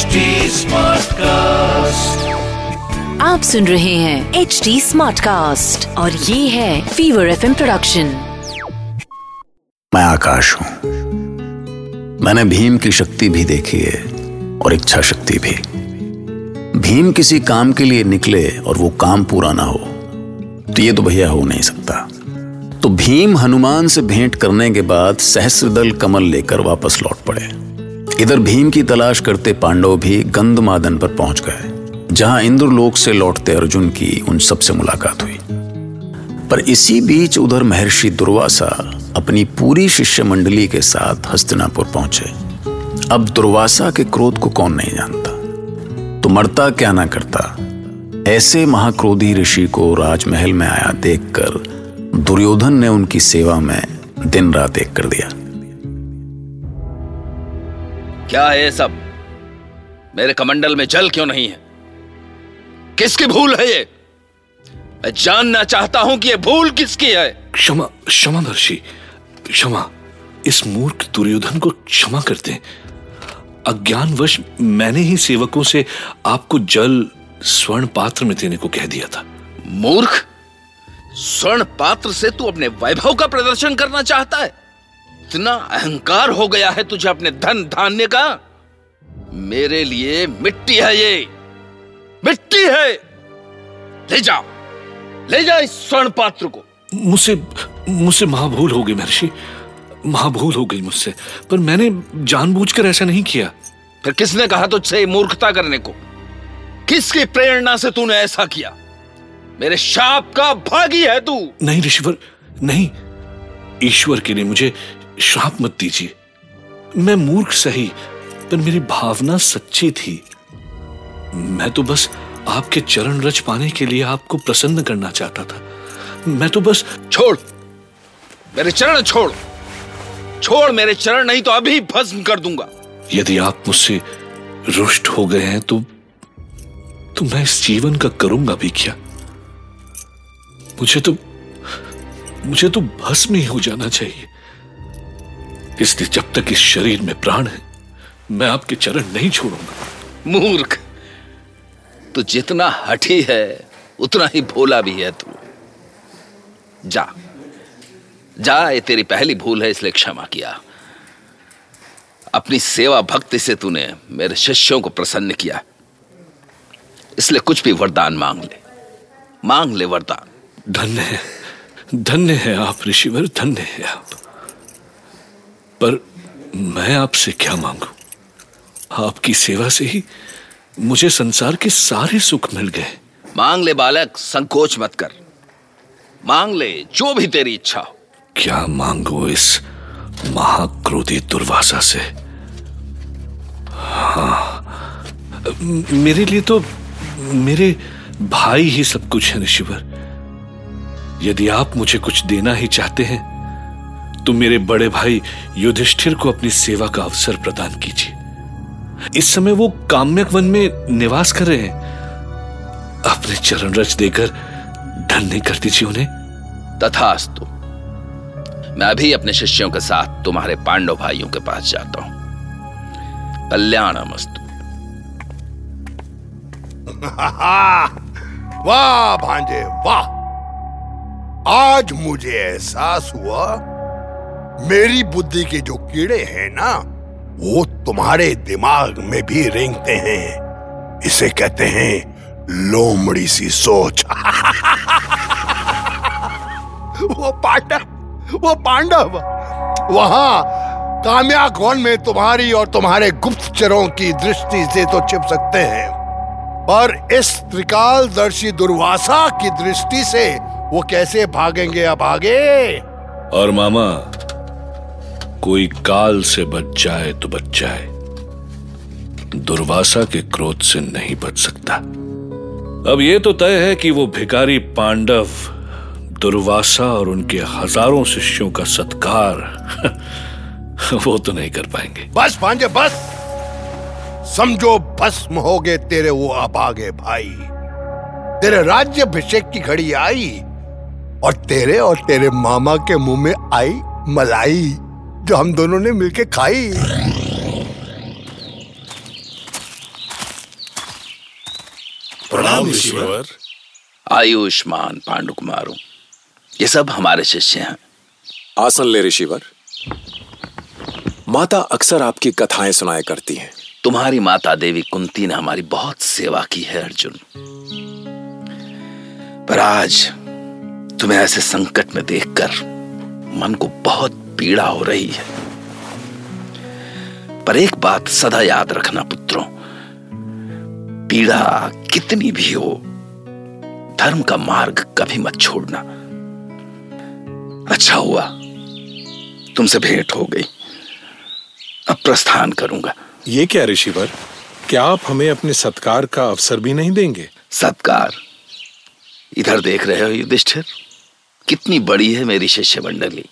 HD Smartcast. आप सुन रहे हैं एच डी स्मार्ट कास्ट और ये है फीवर एफ़ प्रोडक्शन मैं आकाश हूँ। मैंने भीम की शक्ति भी देखी है और इच्छा शक्ति भी। भीम किसी काम के लिए निकले और वो काम पूरा ना हो तो ये तो भैया हो नहीं सकता। तो भीम हनुमान से भेंट करने के बाद सहस्रदल कमल लेकर वापस लौट पड़े। इधर भीम की तलाश करते पांडव भी गंधमादन पर पहुँच गए, जहाँ इंद्रलोक से लौटते अर्जुन की उन सबसे मुलाकात हुई। पर इसी बीच उधर महर्षि दुर्वासा अपनी पूरी शिष्य मंडली के साथ हस्तिनापुर पहुँचे। अब दुर्वासा के क्रोध को कौन नहीं जानता? तो मरता क्या ना करता? ऐसे महाक्रोधी ऋषि को राजमहल में आया देखकर दुर्योधन ने उनकी सेवा में दिन रात एक कर दिया। क्या है ये सब? मेरे कमंडल में जल क्यों नहीं है? किसकी भूल है ये? मैं जानना चाहता हूँ कि ये भूल किसकी है? क्षमा क्षमा महर्षि क्षमा। इस मूर्ख दुर्योधन को क्षमा करते अज्ञानवश मैंने ही सेवकों से आपको जल स्वर्ण पात्र में देने को कह दिया था। मूर्ख? स्वर्ण पात्र से तू अपने वैभव का प्रदर्शन करना चाहता है? इतना अहंकार हो गया है तुझे अपने धन धान्य का? मेरे लिए मिट्टी है ये। मिट्टी है। ले जा। ले जा इस स्वर्ण पात्र को। मुझसे मुझसे महाभूल हो गई महर्षि। महाभूल हो गई मुझसे। पर मैंने जानबूझकर ऐसा नहीं किया। फिर किसने कहा तुझसे मूर्खता करने को? किसकी प्रेरणा से तूने ऐसा किया? मेरे शाप का भागी है तू। नहीं ऋषिवर नहीं। ईश्वर के लिए मुझे श्राप मत दीजिए। मैं मूर्ख सही पर मेरी भावना सच्ची थी। मैं तो बस आपके चरण रच पाने के लिए आपको प्रसन्न करना चाहता था। मैं तो बस छोड़! मेरे चरण छोड़! छोड़ मेरे चरण नहीं तो अभी भस्म कर दूँगा। यदि आप मुझसे रुष्ट हो गए हैं तो तो मैं इस जीवन का करूँगा भी क्या? मुझे तो मुझे तो भस्म ही हो जाना चाहिए। इसलिए जब तक इस शरीर में प्राण है मैं आपके चरण नहीं छोड़ूँगा। मूर्ख तू जितना हठी है उतना ही भोला भी है तू। जा जा ये तेरी पहली भूल है इसलिए क्षमा किया। अपनी सेवा भक्ति से तूने मेरे शिष्यों को प्रसन्न किया। इसलिए कुछ भी वरदान मांग ले। मांग ले वरदान। धन्य है धन्य है आप ऋषिवर धन्य है आप। पर मैं आपसे क्या मांगू? आपकी सेवा से ही मुझे संसार के सारे सुख मिल गए। मांग ले बालक संकोच मत कर। मांग ले जो भी तेरी इच्छा हो। क्या मांगो इस महाक्रोधी दुर्वासा से? हाँ मेरे लिए तो मेरे भाई ही सब कुछ है ऋषिवर। यदि आप मुझे कुछ देना ही चाहते हैं तो मेरे बड़े भाई युधिष्ठिर को अपनी सेवा का अवसर प्रदान कीजिए। इस समय वो काम्यक वन में निवास कर रहे हैं। अपने चरण रच देकर धन्य कर दीजिए उन्हें। तथास्तु मैं अभी अपने शिष्यों के साथ तुम्हारे पांडव भाइयों के पास जाता हूँ। कल्याणमस्तु। वाह भांजे वाह। आज मुझे एहसास हुआ मेरी बुद्धि के जो कीड़े हैं ना, वो तुम्हारे दिमाग में भी रेंगते हैं। इसे कहते हैं लोमड़ी सी सोच। वो पांडव वो पांडव। वहाँ काम्याकोन में तुम्हारी और तुम्हारे गुप्तचरों की दृष्टि से तो छिप सकते हैं। पर इस त्रिकालदर्शी दुर्वासा की दृष्टि से वो कैसे भागेंगे अब आगे? और मामा कोई काल से बच जाए तो बच जाए। दुर्वासा के क्रोध से नहीं बच सकता। अब ये तो तय है कि वो भिकारी पांडव दुर्वासा और उनके हज़ारों शिष्यों का सत्कार वो तो नहीं कर पाएँगे। बस पांजे बस। समझो, भस्म हो गए तेरे वो अभागे भाई। तेरे राज्य अभिषेक की घड़ी आई और तेरे और तेरे मामा के मुँह में आई मलाई। जो हम दोनों ने मिलके खाई। प्रणाम ऋषिवर आयुष्मान पांडु कुमारों ये सब हमारे शिष्य हैं। आसन ले ऋषिवर। माता अक्सर आपकी कथाएँ सुनाया करती हैं। तुम्हारी माता देवी कुंती ने हमारी बहुत सेवा की है अर्जुन। पर आज तुम्हें ऐसे संकट में देखकर मन को बहुत पीड़ा हो रही है। पर एक बात सदा याद रखना पुत्रों पीड़ा कितनी भी हो धर्म का मार्ग कभी मत छोड़ना। अच्छा हुआ तुमसे भेंट हो गई। अब प्रस्थान करूँगा। ये क्या ऋषिवर क्या आप हमें अपने सत्कार का अवसर भी नहीं देंगे? सत्कार? इधर देख रहे हो युधिष्ठिर कितनी बड़ी है मेरी शिष्य मंडली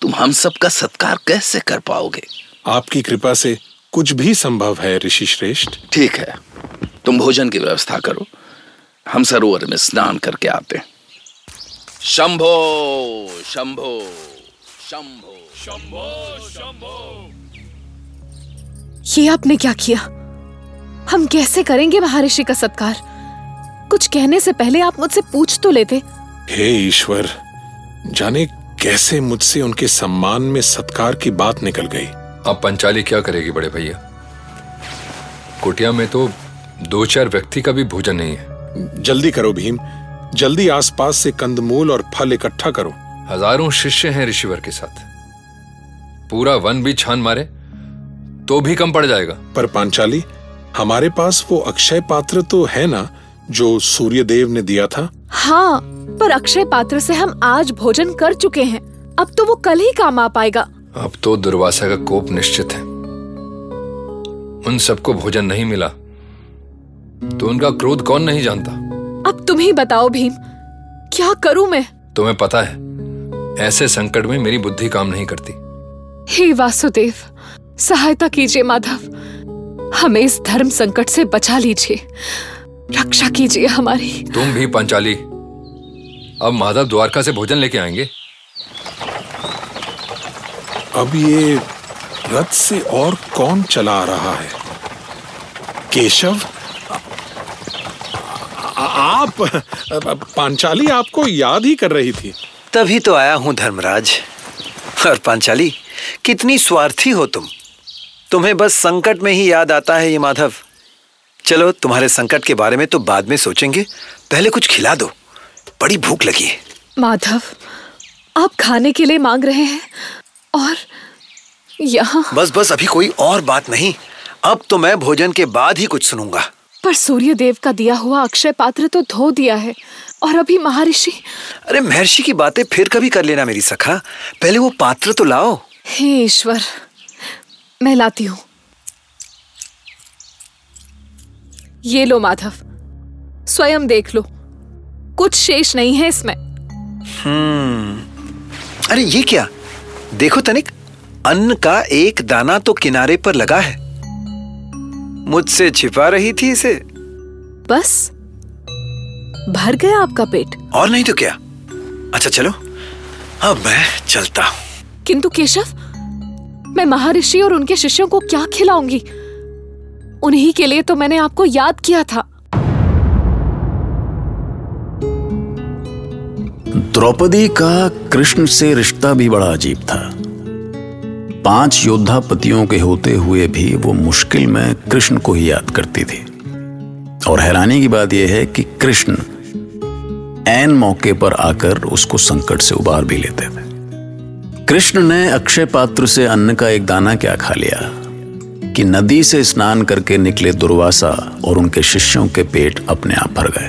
तुम हम सबका सत्कार कैसे कर पाओगे? आपकी कृपा से कुछ भी संभव है ऋषि श्रेष्ठ। ठीक है। तुम भोजन की व्यवस्था करो। हम सरोवर में स्नान करके आते हैं। शंभो शंभो शंभो। ये आपने क्या किया? हम कैसे करेंगे महर्षि का सत्कार? कुछ कहने से पहले आप मुझसे पूछ तो लेते। हे ईश्वर जाने कैसे मुझसे उनके सम्मान में सत्कार की बात निकल गई? अब पंचाली क्या करेगी बड़े भैया? कुटिया में तो दो चार व्यक्ति का भी भोजन नहीं है। जल्दी करो भीम। जल्दी आसपास से कंदमूल और फल इकट्ठा करो। हज़ारों शिष्य हैं ऋषिवर के साथ। पूरा वन भी छान मारे तो भी कम पड़ जाएगा। पर पांचाली हमारे पास वो अक्षय पात्र तो है ना? जो सूर्य देव ने दिया था? हाँ पर अक्षय पात्र से हम आज भोजन कर चुके हैं। अब तो वो कल ही काम आ पाएगा। अब तो दुर्वासा का कोप निश्चित है। उन सबको भोजन नहीं मिला। तो उनका क्रोध कौन नहीं जानता? अब तुम ही बताओ भीम क्या करूँ मैं? तुम्हें पता है ऐसे संकट में मेरी बुद्धि काम नहीं करती। हे वासुदेव सहायता कीजिए माधव। हमें इस धर्म संकट से बचा लीजिए। रक्षा कीजिए हमारी। तुम भी पंचाली अब माधव द्वारका से भोजन लेके आएँगे। अब ये रथ से और कौन चला रहा है? केशव आप पांचाली आपको याद ही कर रही थी। तभी तो आया हूँ धर्मराज। और पांचाली कितनी स्वार्थी हो तुम। तुम्हें बस संकट में ही याद आता है ये माधव। चलो तुम्हारे संकट के बारे में तो बाद में सोचेंगे। पहले कुछ खिला दो। बड़ी भूख लगी है। माधव आप खाने के लिए मांग रहे हैं और यहाँ बस बस अभी कोई और बात नहीं। अब तो मैं भोजन के बाद ही कुछ सुनूँगा। पर सूर्य देव का दिया हुआ अक्षय पात्र तो धो दिया है और अभी महर्षि अरे महर्षि की बातें फिर कभी कर लेना मेरी सखा। पहले वो पात्र तो लाओ। हे ईश्वर मैं लाती हूँ। ये लो माधव। स्वयं देख लो। कुछ शेष नहीं है इसमें। हम्म। अरे ये क्या? देखो तनिक अन्न का एक दाना तो किनारे पर लगा है। मुझसे छिपा रही थी इसे। बस। भर गया आपका पेट। और नहीं तो क्या? अच्छा चलो अब मैं चलता हूँ। किंतु केशव मैं महर्षि और उनके शिष्यों को क्या खिलाऊँगी? उन्हीं के लिए तो मैंने आपको याद किया था। द्रौपदी का कृष्ण से रिश्ता भी बड़ा अजीब था। पाँच योद्धा पतियों के होते हुए भी वो मुश्किल में कृष्ण को ही याद करती थी। और हैरानी की बात यह है कि कृष्ण एन मौके पर आकर उसको संकट से उबार भी लेते थे। कृष्ण ने अक्षय पात्र से अन्न का एक दाना क्या खा लिया? कि नदी से स्नान करके निकले दुर्वासा और उनके शिष्यों के पेट अपने आप भर गए।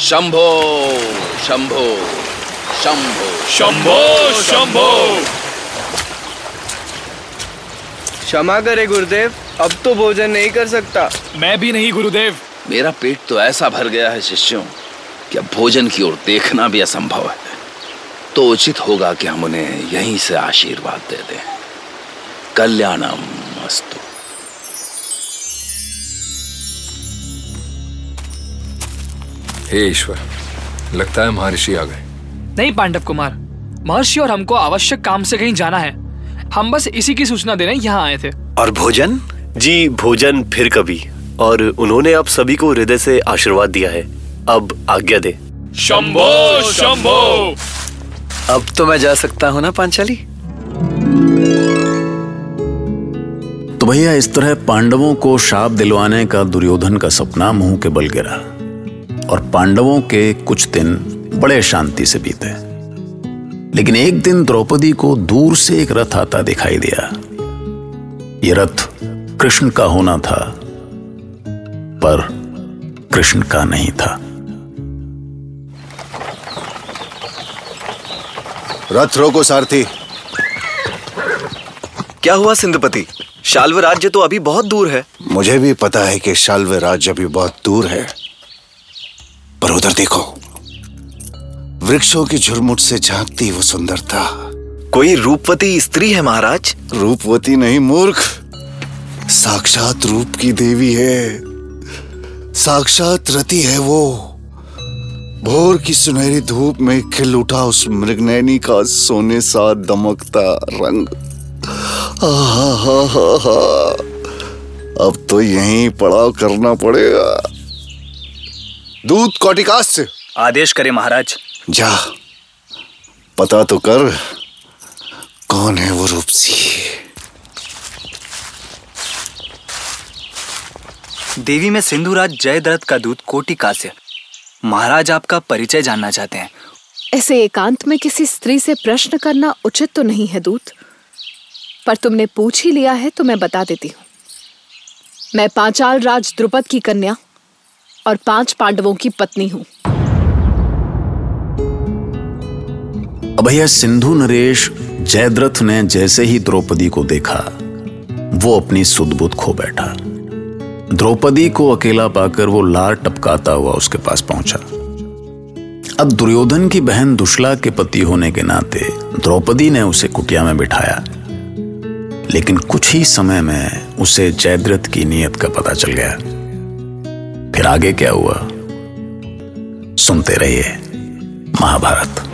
शंभो शंभो शंभो। शंभो शंभो। क्षमा करे गुरुदेव अब तो भोजन नहीं कर सकता। मैं भी नहीं गुरुदेव। मेरा पेट तो ऐसा भर गया है शिष्यों कि अब भोजन की ओर देखना भी असंभव है। तो उचित होगा कि हम उन्हें यहीं से आशीर्वाद दे दें। कल्याणम। अस्तु। हे ईश्वर लगता है महर्षि आ गए। नहीं पांडव कुमार महर्षि और हमको आवश्यक काम से कहीं जाना है। हम बस इसी की सूचना देने यहाँ आए थे। और भोजन? जी भोजन फिर कभी। और उन्होंने आप सभी को हृदय से आशीर्वाद दिया है। अब आज्ञा दे। शंभो शंभो। अब तो मैं जा सकता हूँ ना पांचाली? तो भैया इस तरह पांडवों को शाप दिलवाने का दुर्योधन का सपना मुँह के बल गिरा और पांडवों के कुछ दिन बड़े शांति से बीते। लेकिन एक दिन द्रौपदी को दूर से एक रथ आता दिखाई दिया। यह रथ कृष्ण का होना था पर कृष्ण का नहीं था। रथ रोको सारथी। क्या हुआ सिंधुपति? शाल्व राज्य तो अभी बहुत दूर है। मुझे भी पता है कि शाल्व राज्य अभी बहुत दूर है। पर उधर देखो वृक्षों की झुरमुट से झांकती वो सुंदरता। कोई रूपवती स्त्री है महाराज? रूपवती नहीं मूर्ख। साक्षात रूप की देवी है। साक्षात रति है वो। भोर की सुनहरी धूप में खिल उठा उस मृगनैनी का सोने सा दमकता रंग। हा हा हा अब तो यहीं पड़ाव करना पड़ेगा। दूध कौटिकास से आदेश करे महाराज। जा पता तो कर कौन है वो रूपसी? देवी में सिंधुराज जयद्रथ का दूत कोटि कास्य महाराज आपका परिचय जानना चाहते हैं। ऐसे एकांत में किसी स्त्री से प्रश्न करना उचित तो नहीं है दूत। पर तुमने पूछ ही लिया है तो मैं बता देती हूँ। मैं पांचाल राज द्रुपद की कन्या और पाँच पांडवों की पत्नी हूँ। भैया सिंधु नरेश जयद्रथ ने जैसे ही द्रौपदी को देखा, वो अपनी सुदबुद खो बैठा। द्रौपदी को अकेला पाकर वो लार टपकाता हुआ उसके पास पहुँचा। अब दुर्योधन की बहन दुशला के पति होने के नाते द्रौपदी ने उसे कुटिया में बिठाया। लेकिन कुछ ही समय में उसे जयद्रथ की नीयत का पता चल गया। फिर आगे क्या हुआ? सुनते रहिए, महाभारत।